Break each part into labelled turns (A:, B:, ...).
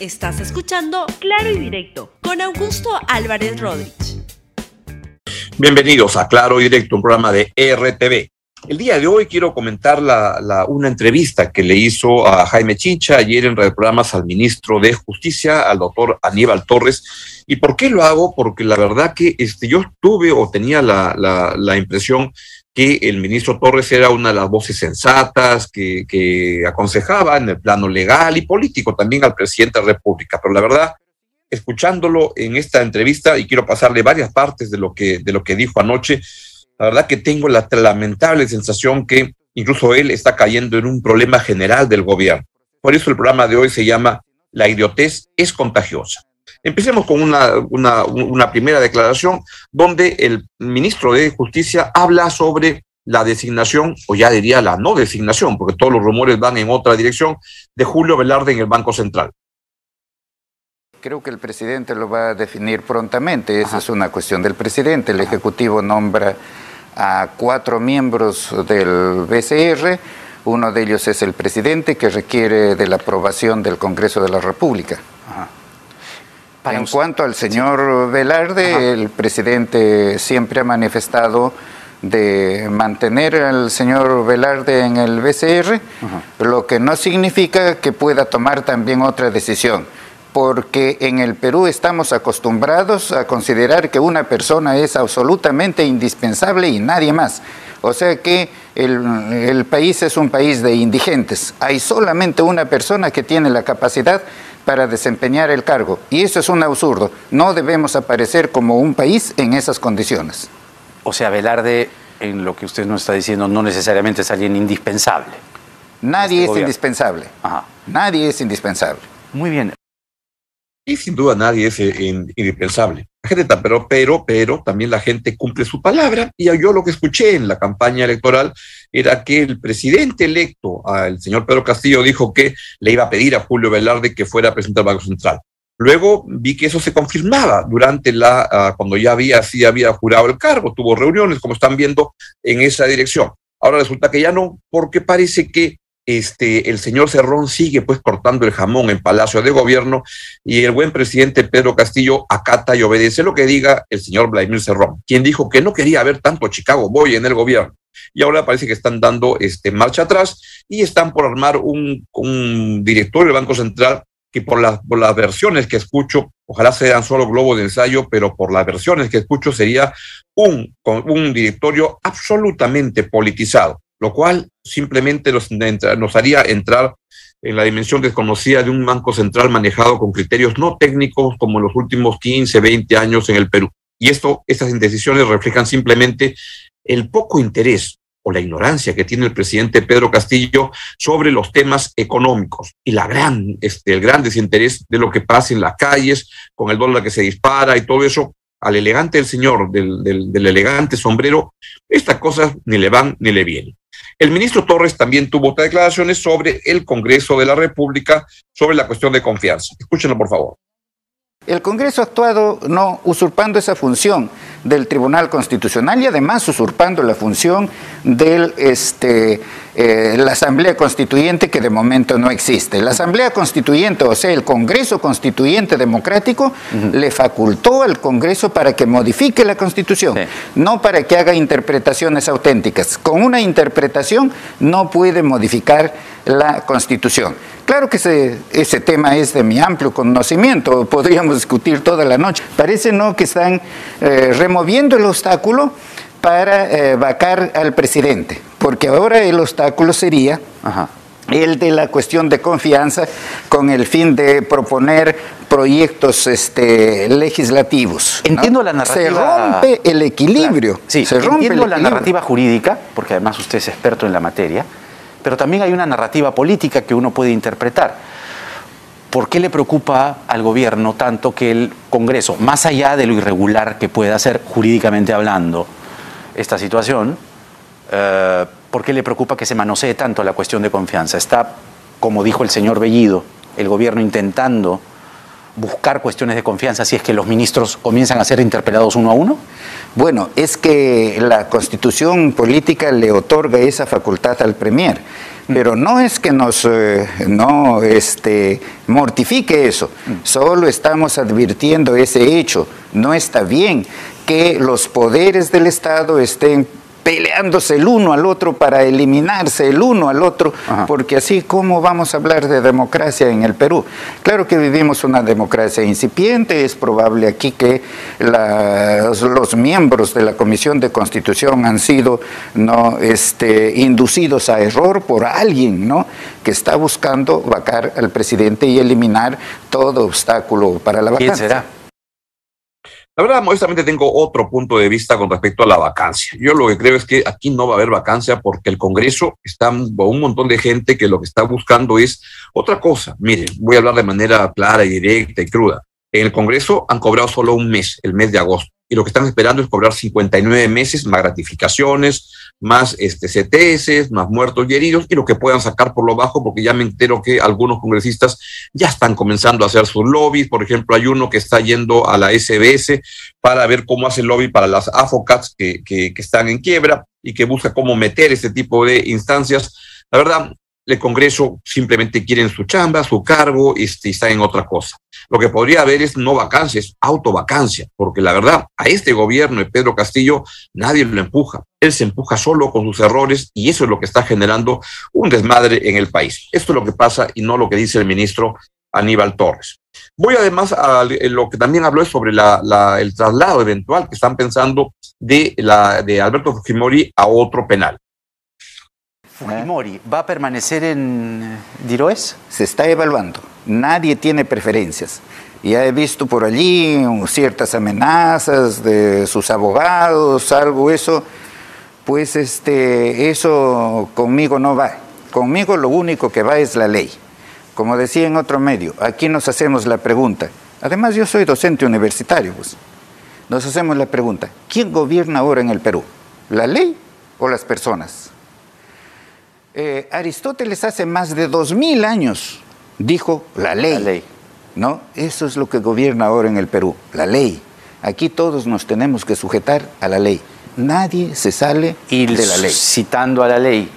A: Estás escuchando Claro y Directo con Augusto Álvarez Rodríguez.
B: Bienvenidos a Claro y Directo, un programa de RTV. El día de hoy quiero comentar una entrevista que le hizo a Jaime Chincha ayer en Radio Programas al ministro de Justicia, al doctor Aníbal Torres. ¿Y por qué lo hago? Porque la verdad que este, yo tuve o tenía la, la impresión que el ministro Torres era una de las voces sensatas que, que aconsejaba en el plano legal y político también al presidente de la República. Pero la verdad, escuchándolo en esta entrevista, y quiero pasarle varias partes de lo que, de lo que dijo anoche, la verdad que tengo la lamentable sensación que incluso él está cayendo en un problema general del gobierno. Por eso el programa de hoy se llama La idiotez es contagiosa. Empecemos con una, una, primera declaración donde el ministro de Justicia habla sobre la designación, o ya diría la no designación, porque todos los rumores van en otra dirección, de Julio Velarde en el Banco Central.
C: Creo que el presidente lo va a definir prontamente, esa es una cuestión del presidente. El Ejecutivo nombra a cuatro miembros del BCR, uno de ellos es el presidente que requiere de la aprobación del Congreso de la República. En cuanto al señor Velarde, el presidente siempre ha manifestado de mantener al señor Velarde en el BCR, lo que no significa que pueda tomar también otra decisión, porque en el Perú estamos acostumbrados a considerar que una persona es absolutamente indispensable y nadie más. O sea que el, el país es un país de indigentes. Hay solamente una persona que tiene la capacidad para desempeñar el cargo. Y eso es un absurdo. No debemos aparecer como un país en esas condiciones.
D: O sea, Velarde, en lo que usted nos está diciendo, no necesariamente es alguien indispensable.
C: Nadie este es indispensable. Nadie es indispensable.
D: Muy bien.
B: Y sin duda nadie es eh, indispensable. Pero, pero, pero también la gente cumple su palabra. Y yo lo que escuché en la campaña electoral era que el presidente electo, el señor Pedro Castillo, dijo que le iba a pedir a Julio Velarde que fuera presidente del Banco Central. Luego vi que eso se confirmaba durante la, ah, cuando ya había, sí había jurado el cargo, tuvo reuniones, como están viendo, en esa dirección. Ahora resulta que ya no, porque parece que este, el señor Cerrón sigue pues cortando el jamón en Palacio de Gobierno y el buen presidente Pedro Castillo acata y obedece lo que diga el señor Vladimir Cerrón, quien dijo que no quería ver tanto Chicago Boy en el gobierno. Y ahora parece que están dando este, marcha atrás y están por armar un, un directorio del Banco Central que por las, versiones que escucho, ojalá sean solo globos de ensayo, pero por las versiones que escucho sería un directorio absolutamente politizado lo cual simplemente nos, nos haría entrar en la dimensión desconocida de un banco central manejado con criterios no técnicos como en los últimos 15, 20 años en el Perú. Y esto, estas indecisiones reflejan simplemente el poco interés o la ignorancia que tiene el presidente Pedro Castillo sobre los temas económicos y la gran, este, el gran desinterés de lo que pasa en las calles, con el dólar que se dispara y todo eso, al elegante del señor, del, del, del elegante sombrero, estas cosas ni le van ni le vienen. El ministro Torres también tuvo declaraciones sobre el Congreso de la República, sobre la cuestión de confianza. Escúchenlo, por favor.
C: El Congreso ha actuado no usurpando esa función del Tribunal Constitucional y además usurpando la función de este, eh, la Asamblea Constituyente que de momento no existe. La Asamblea Constituyente, o sea, el Congreso Constituyente Democrático, le facultó al Congreso para que modifique la Constitución, no para que haga interpretaciones auténticas. Con una interpretación no puede modificar la Constitución. Claro que ese, ese, tema es de mi amplio conocimiento, podríamos discutir toda la noche. Parece no que están eh, removiendo el obstáculo para eh, vacar al presidente, porque ahora el obstáculo sería el de la cuestión de confianza con el fin de proponer proyectos este, legislativos.
D: Entiendo la narrativa.
C: Se rompe el equilibrio.
D: Sí,
C: se
D: rompe entiendo la narrativa jurídica, porque además usted es experto en la materia pero también hay una narrativa política que uno puede interpretar. ¿Por qué le preocupa al gobierno tanto que el Congreso, más allá de lo irregular que pueda ser jurídicamente hablando esta situación, eh, ¿por qué le preocupa que se manosee tanto la cuestión de confianza? Está, como dijo el señor Bellido, el gobierno intentando buscar cuestiones de confianza si es que los ministros comienzan a ser interpelados uno a uno?
C: Bueno, es que la constitución política le otorga esa facultad al Premier. Pero no es que nos eh, no este, mortifique eso, solo estamos advirtiendo ese hecho. No está bien que los poderes del Estado estén peleándose el uno al otro para eliminarse el uno al otro, porque así, ¿cómo vamos a hablar de democracia en el Perú? Claro que vivimos una democracia incipiente, es probable aquí que los, miembros de la Comisión de Constitución han sido ¿no? este, inducidos a error por alguien ¿no? que está buscando vacar al presidente y eliminar todo obstáculo para la vacancia.
D: ¿Quién será?
B: La verdad, modestamente tengo otro punto de vista con respecto a la vacancia. Yo lo que creo es que aquí no va a haber vacancia porque el Congreso está un montón de gente que lo que está buscando es otra cosa. Miren, voy a hablar de manera clara y directa y cruda. En el Congreso han cobrado solo un mes, el mes de agosto y lo que están esperando es cobrar 59 meses más gratificaciones, más este, CTS, más muertos y heridos, y lo que puedan sacar por lo bajo, porque ya me entero que algunos congresistas ya están comenzando a hacer sus lobbies. Por ejemplo, hay uno que está yendo a la SBS para ver cómo hace el lobby para las AFOCATS que, que, que están en quiebra y que busca cómo meter este tipo de instancias. La verdad, el Congreso simplemente quieren su chamba, su cargo este, y está en otra cosa. Lo que podría haber es no vacancia, es autovacancia, porque la verdad, a este gobierno de Pedro Castillo nadie lo empuja. Él se empuja solo con sus errores y eso es lo que está generando un desmadre en el país. Esto es lo que pasa y no lo que dice el ministro Aníbal Torres. Voy además a lo que también habló es sobre el traslado eventual que están pensando de, la, de Alberto Fujimori a otro penal.
D: Fujimori, ¿va a permanecer en Diroes?
C: Se está evaluando. Nadie tiene preferencias. Ya he visto por allí ciertas amenazas de sus abogados, algo eso. Pues este, eso conmigo no va. Conmigo lo único que va es la ley. Como decía en otro medio, aquí nos hacemos la pregunta. Además, yo soy docente universitario, pues. Nos hacemos la pregunta, ¿quién gobierna ahora en el Perú? ¿La ley o las personas? Eh, Aristóteles hace más de dos mil años dijo la ley, la ley. ¿no? Eso es lo que gobierna ahora en el Perú, la ley. Aquí todos nos tenemos que sujetar a la ley. Nadie se sale de la ley.
D: Citando a la ley,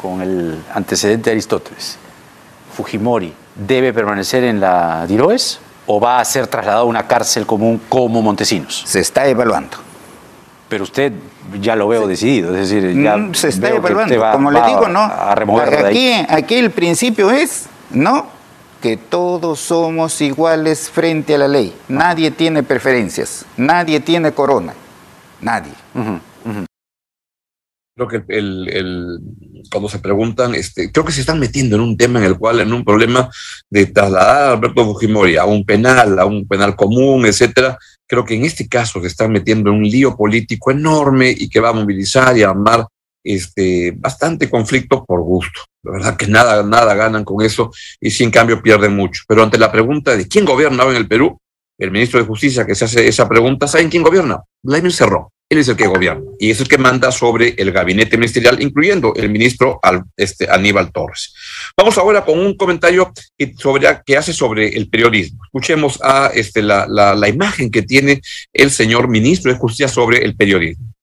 D: con el antecedente de Aristóteles, Fujimori debe permanecer en la Diroes o va a ser trasladado a una cárcel común como Montesinos.
C: Se está evaluando.
D: Pero usted ya lo veo decidido, es decir, ya
C: mm, se está evaluando. Como le digo, no. A remover aquí, aquí el principio es, ¿no? Que todos somos iguales frente a la ley. Nadie tiene preferencias, nadie tiene corona, nadie.
B: Creo que el, cuando se preguntan, este, creo que se están metiendo en un tema en el cual, en un problema de trasladar a Alberto Fujimori a un penal, a un penal común, etcétera, creo que en este caso se están metiendo en un lío político enorme y que va a movilizar y a armar este, bastante conflicto por gusto. La verdad que nada, nada ganan con eso y sin cambio pierden mucho. Pero ante la pregunta de quién gobierna en el Perú, el ministro de Justicia que se hace esa pregunta, ¿saben quién gobierna? Vladimir Cerrón. Él es el que gobierna y es el que manda sobre el gabinete ministerial, incluyendo el ministro este, Aníbal Torres. Vamos ahora con un comentario sobre, que hace sobre el periodismo. Escuchemos a este, la, la imagen que tiene el señor ministro de Justicia sobre el periodismo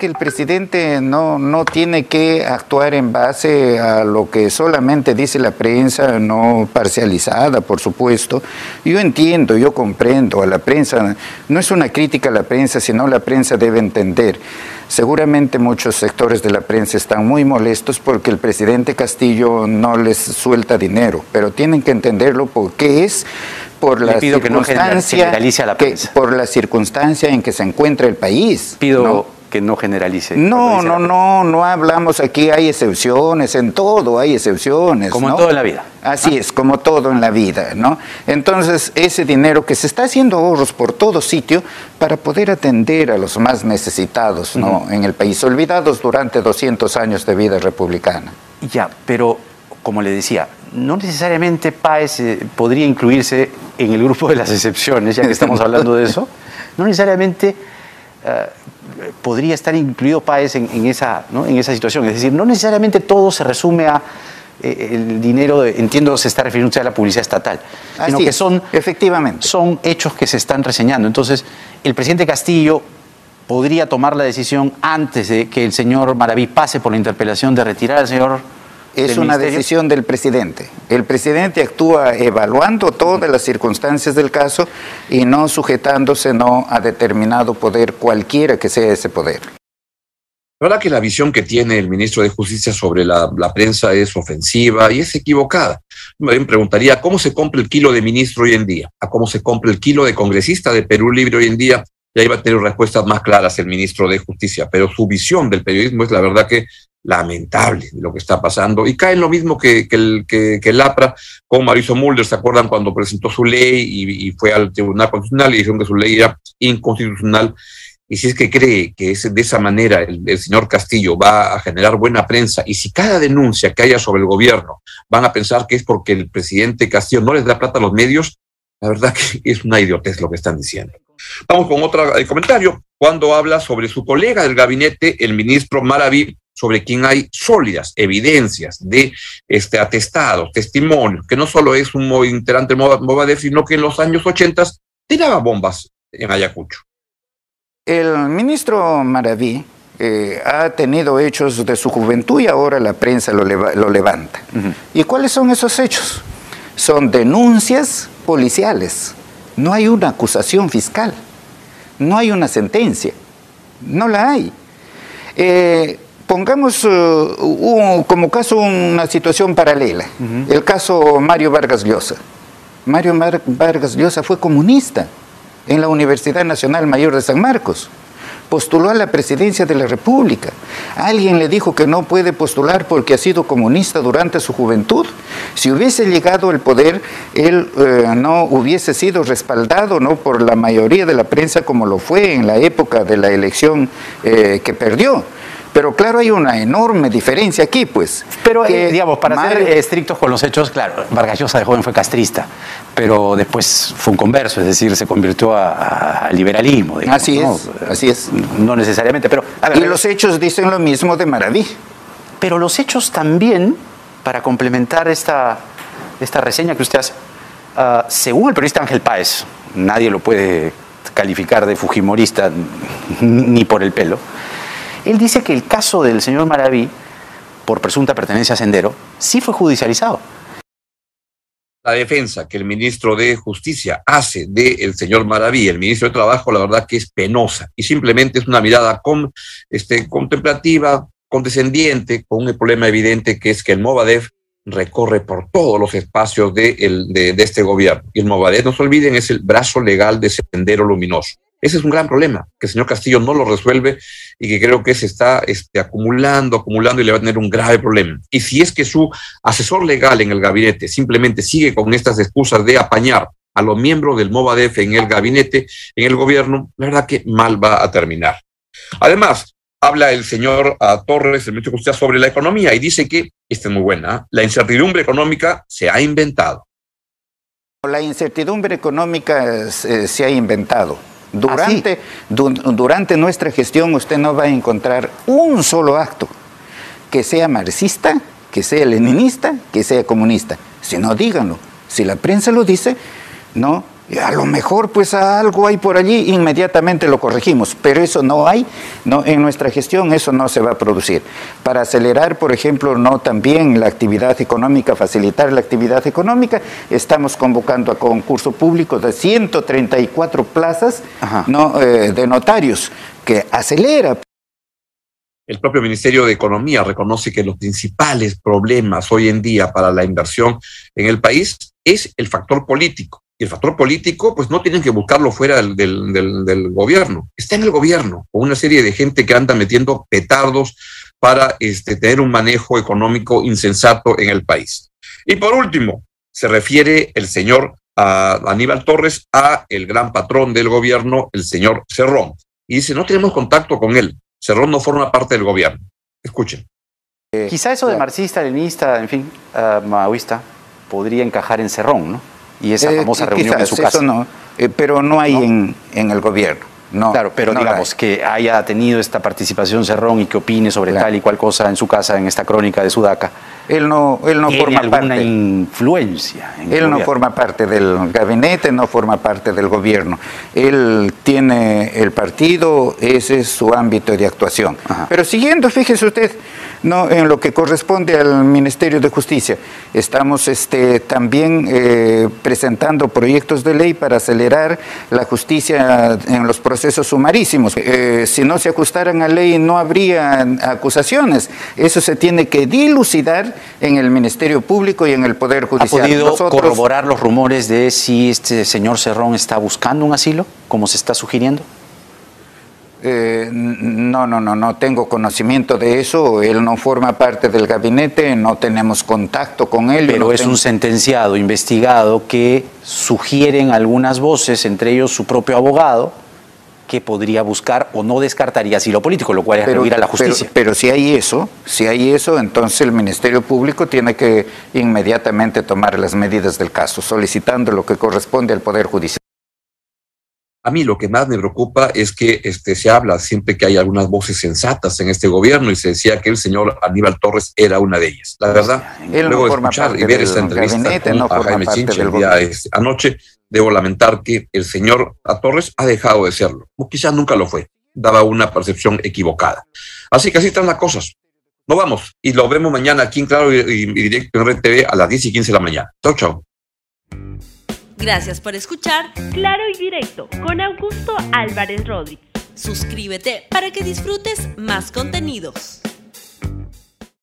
C: que el presidente no, no tiene que actuar en base a lo que solamente dice la prensa, no parcializada, por supuesto. Yo entiendo, yo comprendo a la prensa, no es una crítica a la prensa, sino la prensa debe entender. Seguramente muchos sectores de la prensa están muy molestos porque el presidente Castillo no les suelta dinero, pero tienen que entenderlo porque es por la circunstancia que por la circunstancia en que se encuentra el país.
D: Pido que no generalice.
C: No, no, no, no hablamos aquí, hay excepciones, en todo hay excepciones.
D: Como en todo en la vida.
C: Así es, como todo en la vida, ¿no? Entonces, ese dinero que se está haciendo ahorros por todo sitio para poder atender a los más necesitados, ¿no? En el país, olvidados durante 200 años de vida republicana.
D: Ya, pero como le decía, no necesariamente PAES eh, podría incluirse en el grupo de las excepciones, ya que estamos hablando de eso. No necesariamente eh, podría estar incluido Páez en, esa, en esa situación. Es decir, no necesariamente todo se resume a eh, el dinero, entiendo se está refiriendo a la publicidad estatal, sino que son,
C: efectivamente.
D: son hechos que se están reseñando. Entonces, el presidente Castillo podría tomar la decisión antes de que el señor Maraví pase por la interpelación de retirar al señor
C: Es una decisión del presidente. El presidente actúa evaluando todas las circunstancias del caso y no sujetándose no a determinado poder, cualquiera que sea ese poder.
B: La verdad que la visión que tiene el ministro de Justicia sobre la, prensa es ofensiva y es equivocada. Me preguntaría cómo se compra el kilo de ministro hoy en día, a cómo se compra el kilo de congresista de Perú Libre hoy en día. Y ahí va a tener respuestas más claras el ministro de Justicia, pero su visión del periodismo es la verdad que lamentable lo que está pasando y cae en lo mismo que, el, que, el APRA con Mauricio Mulder, ¿se acuerdan cuando presentó su ley y, fue al Tribunal Constitucional y dijeron que su ley era inconstitucional? Y si es que cree que es de esa manera el, señor Castillo va a generar buena prensa, y si cada denuncia que haya sobre el gobierno van a pensar que es porque el presidente Castillo no les da plata a los medios, la verdad que es una idiotez lo que están diciendo. Vamos con otro eh, comentario. Cuando habla sobre su colega del gabinete, el ministro Maraví, sobre quien hay sólidas evidencias de este atestados, testimonios, que no solo es un integrante de Movadef, sino que en los años 80 tiraba bombas en Ayacucho.
C: El ministro Maraví eh, ha tenido hechos de su juventud y ahora la prensa lo, levanta. ¿Y cuáles son esos hechos? Son denuncias policiales. No hay una acusación fiscal. No hay una sentencia. No la hay. Eh, pongamos uh, como caso una situación paralela. El caso Mario Vargas Llosa. Mario Vargas Llosa fue comunista en la Universidad Nacional Mayor de San Marcos. Postuló a la presidencia de la República. Alguien le dijo que no puede postular porque ha sido comunista durante su juventud. Si hubiese llegado al poder, él eh, no hubiese sido respaldado ¿no? por la mayoría de la prensa como lo fue en la época de la elección eh, que perdió. Pero claro, hay una enorme diferencia aquí, pues.
D: Pero, eh, digamos, para ser estrictos con los hechos, claro, Vargas Llosa de joven fue castrista, pero después fue un converso, es decir, se convirtió a, liberalismo.
C: así es, así es.
D: No necesariamente, pero...
C: y los hechos dicen lo mismo de Maraví.
D: Pero los hechos también, para complementar esta, esta reseña que usted hace, ah, según el periodista Ángel Páez, nadie lo puede calificar de fujimorista ni por el pelo, él dice que el caso del señor Maraví, por presunta pertenencia a Sendero, sí fue judicializado.
B: La defensa que el ministro de Justicia hace del señor Maraví, el ministro de Trabajo, la verdad que es penosa y simplemente es una mirada con, este, contemplativa, condescendiente, con un problema evidente que es que el Movadef recorre por todos los espacios de, de, este gobierno. Y el Movadef, no se olviden, es el brazo legal de Sendero Luminoso. Ese es un gran problema, que el señor Castillo no lo resuelve y que creo que se está este, acumulando, acumulando y le va a tener un grave problema. Y si es que su asesor legal en el gabinete simplemente sigue con estas excusas de apañar a los miembros del Movadef en el gabinete, en el gobierno, la verdad que mal va a terminar. Además, habla el señor ah, Torres, el ministro de Justicia, sobre la economía y dice que, esta es muy buena, ¿ah? la incertidumbre económica se ha inventado.
C: La incertidumbre económica eh, se ha inventado durante, durante nuestra gestión usted no va a encontrar un solo acto que sea marxista, que sea leninista, que sea comunista. Si no, díganlo. Si la prensa lo dice, no, a lo mejor pues algo hay por allí, inmediatamente lo corregimos, pero eso no hay, no, en nuestra gestión eso no se va a producir. Para acelerar, por ejemplo, no también la actividad económica, facilitar la actividad económica, estamos convocando a concurso público de 134 plazas no, eh, de notarios, que acelera.
B: El propio Ministerio de Economía reconoce que los principales problemas hoy en día para la inversión en el país es el factor político y el factor político, pues no tienen que buscarlo fuera del, del, gobierno. Está en el gobierno, con una serie de gente que anda metiendo petardos para este, tener un manejo económico insensato en el país. Y por último, se refiere el señor Aníbal Torres a el gran patrón del gobierno, el señor Cerrón. Y dice, no tenemos contacto con él. Cerrón no forma parte del gobierno. Escuchen.
D: Quizá eso de marxista, leninista, en fin, uh, maoísta, podría encajar en Cerrón, ¿no? Y esa eh, famosa reunión en su casa.
C: no, eh, pero no hay En, en, el gobierno. No,
D: claro, pero digamos que haya tenido esta participación Cerrón y que opine sobre tal y cual cosa en su casa, en esta crónica de Sudaca,
C: Él no, él no
D: Tiene
C: forma parte.
D: influencia. en
C: Él no forma parte del gabinete, no forma parte del gobierno. Él tiene el partido, ese es su ámbito de actuación.
D: Ajá.
C: Pero siguiendo, fíjese usted, no, en lo que corresponde al Ministerio de Justicia, estamos este, también eh, presentando proyectos de ley para acelerar la justicia en los procesos sumarísimos. Eh, si no se ajustaran a ley, no habría acusaciones. Eso se tiene que dilucidar en el Ministerio Público y en el Poder
D: ¿Ha
C: Judicial.
D: podido
C: Nosotros-
D: corroborar los rumores de si este señor Cerrón está buscando un asilo, como se está sugiriendo?
C: Eh, no, no, no, no tengo conocimiento de eso. Él no forma parte del gabinete, no tenemos contacto con él.
D: Pero
C: no
D: es
C: tengo-
D: un sentenciado, investigado, que sugieren algunas voces, entre ellos su propio abogado, que podría buscar o no descartaría asilo político, lo cual es rehuir a la
C: pero-
D: justicia.
C: Pero, si hay eso, si hay eso, entonces el Ministerio Público tiene que inmediatamente tomar las medidas del caso, solicitando lo que corresponde al Poder Judicial.
B: A mí lo que más me preocupa es que este, se habla siempre que hay algunas voces sensatas en este gobierno y se decía que el señor Aníbal Torres era una de ellas. La verdad,
C: Él no
B: luego escuchar y ver esta entrevista
C: gabinete,
B: con
C: no
B: a Jaime
C: del
B: el día este, anoche, debo lamentar que el señor a Torres ha dejado de serlo, o quizás nunca lo fue, daba una percepción equivocada. Así que así están las cosas. Nos vamos y lo vemos mañana aquí en Claro y, directo en Red TV a las 10 y 15 de la mañana. Chau, chau.
A: Gracias por escuchar Claro y Directo con Augusto Álvarez Rodríguez. Suscríbete para que disfrutes más contenidos.